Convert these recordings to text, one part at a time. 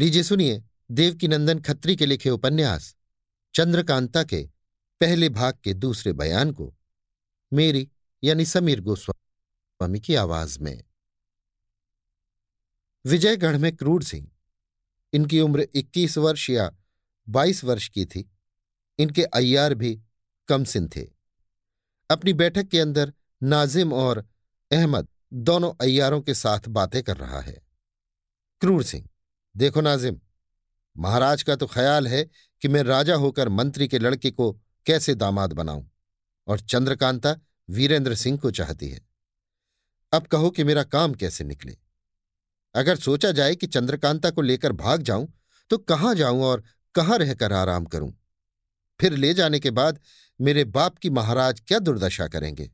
लीजिए सुनिए, देवकीनंदन खत्री के लिखे उपन्यास, चंद्रकांता के पहले भाग के दूसरे बयान को, मेरी यानी समीर गोस्वामी की आवाज़ में। विजयगढ़ में क्रूर सिंह, इनकी उम्र 21 वर्ष या 22 वर्ष की थी, इनके अय्यार भी कमसिन थे। अपनी बैठक के अंदर नाजिम और अहमद दोनों अय्यारों के साथ बातें कर रहा है। क्रूर सिंह देखो नाजिम, महाराज का तो ख्याल है कि मैं राजा होकर मंत्री के लड़के को कैसे दामाद बनाऊँ, और चंद्रकांता वीरेंद्र सिंह को चाहती है। अब कहो कि मेरा काम कैसे निकले? अगर सोचा जाए कि चंद्रकांता को लेकर भाग जाऊँ तो कहाँ जाऊँ और कहाँ रहकर आराम करूँ? फिर ले जाने के बाद मेरे बाप की महाराज क्या दुर्दशा करेंगे?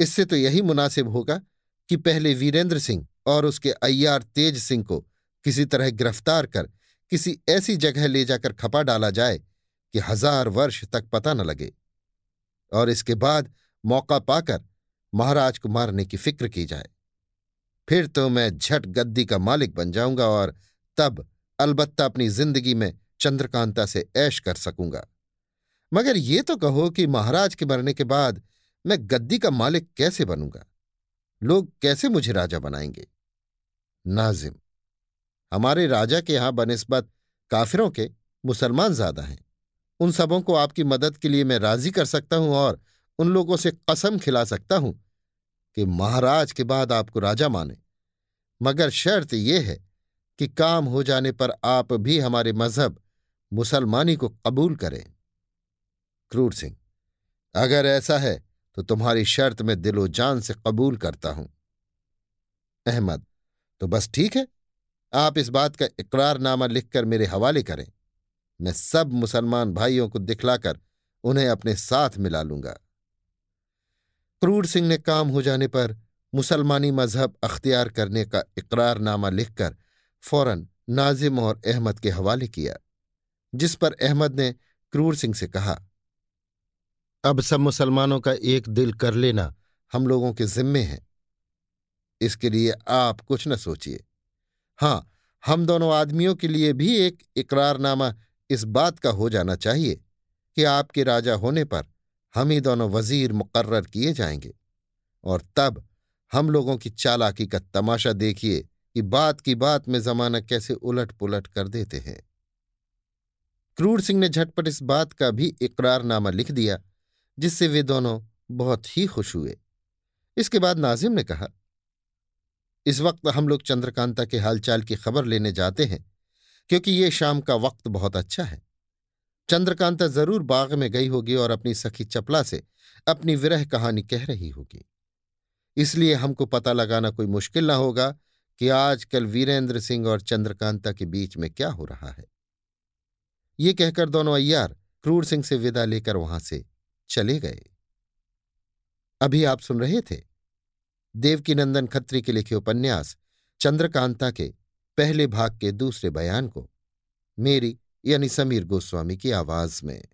इससे तो यही मुनासिब होगा कि पहले वीरेंद्र सिंह और उसके अय्यार तेज सिंह को किसी तरह गिरफ़्तार कर किसी ऐसी जगह ले जाकर खपा डाला जाए कि हज़ार वर्ष तक पता न लगे। और इसके बाद मौका पाकर महाराज को मारने की फ़िक्र की जाए। फिर तो मैं झट गद्दी का मालिक बन जाऊँगा और तब अलबत्ता अपनी ज़िंदगी में चंद्रकांता से ऐश कर सकूँगा। मगर ये तो कहो कि महाराज के मरने के बाद मैं गद्दी का मालिक कैसे बनूँगा? लोग कैसे मुझे राजा बनाएँगे? नाजिम हमारे राजा के यहाँ बनस्बत काफिरों के मुसलमान ज़्यादा हैं। उन सबों को आपकी मदद के लिए मैं राज़ी कर सकता हूँ और उन लोगों से कसम खिला सकता हूँ कि महाराज के बाद आपको राजा माने। मगर शर्त यह है कि काम हो जाने पर आप भी हमारे मज़हब मुसलमानी को कबूल करें। क्रूर सिंह, अगर ऐसा है तो तुम्हारी शर्त में दिलो जान से कबूल करता हूँ। अहमद तो बस ठीक है? आप इस बात का इकरारनामा लिखकर मेरे हवाले करें। मैं सब मुसलमान भाइयों को दिखलाकर उन्हें अपने साथ मिला लूँगा। क्रूर सिंह ने काम हो जाने पर मुसलमानी मज़हब अख्तियार करने का इकरारनामा लिखकर फ़ौरन नाजिम और अहमद के हवाले किया, जिस पर अहमद ने क्रूर सिंह से कहा, अब सब मुसलमानों का एक दिल कर लेना हम लोगों के जिम्मे है। इसके लिए आप कुछ न सोचिए। हाँ, हम दोनों आदमियों के लिए भी एक इकरारनामा इस बात का हो जाना चाहिए कि आपके राजा होने पर हम ही दोनों वज़ीर मुकर्र किए जाएँगे। और तब हम लोगों की चालाकी का तमाशा देखिए कि बात की बात में जमाना कैसे उलट पुलट कर देते हैं। क्रूर सिंह ने झटपट इस बात का भी इकरारनामा लिख दिया, जिससे वे दोनों बहुत ही खुश हुए। इसके बाद नाजिम ने कहा इस वक्त हम लोग चंद्रकांता के हालचाल की खबर लेने जाते हैं, क्योंकि ये शाम का वक्त बहुत अच्छा है। चंद्रकांता ज़रूर बाग में गई होगी और अपनी सखी चपला से अपनी विरह कहानी कह रही होगी। इसलिए हमको पता लगाना कोई मुश्किल ना होगा कि आजकल वीरेंद्र सिंह और चंद्रकांता के बीच में क्या हो रहा है। ये कहकर दोनों अय्यार क्रूर सिंह से विदा लेकर वहाँ से चले गए। अभी आप सुन रहे थे देवकीनंदन खत्री के लिखे उपन्यास चंद्रकांता के पहले भाग के दूसरे बयान को, मेरी यानी समीर गोस्वामी की आवाज़ में।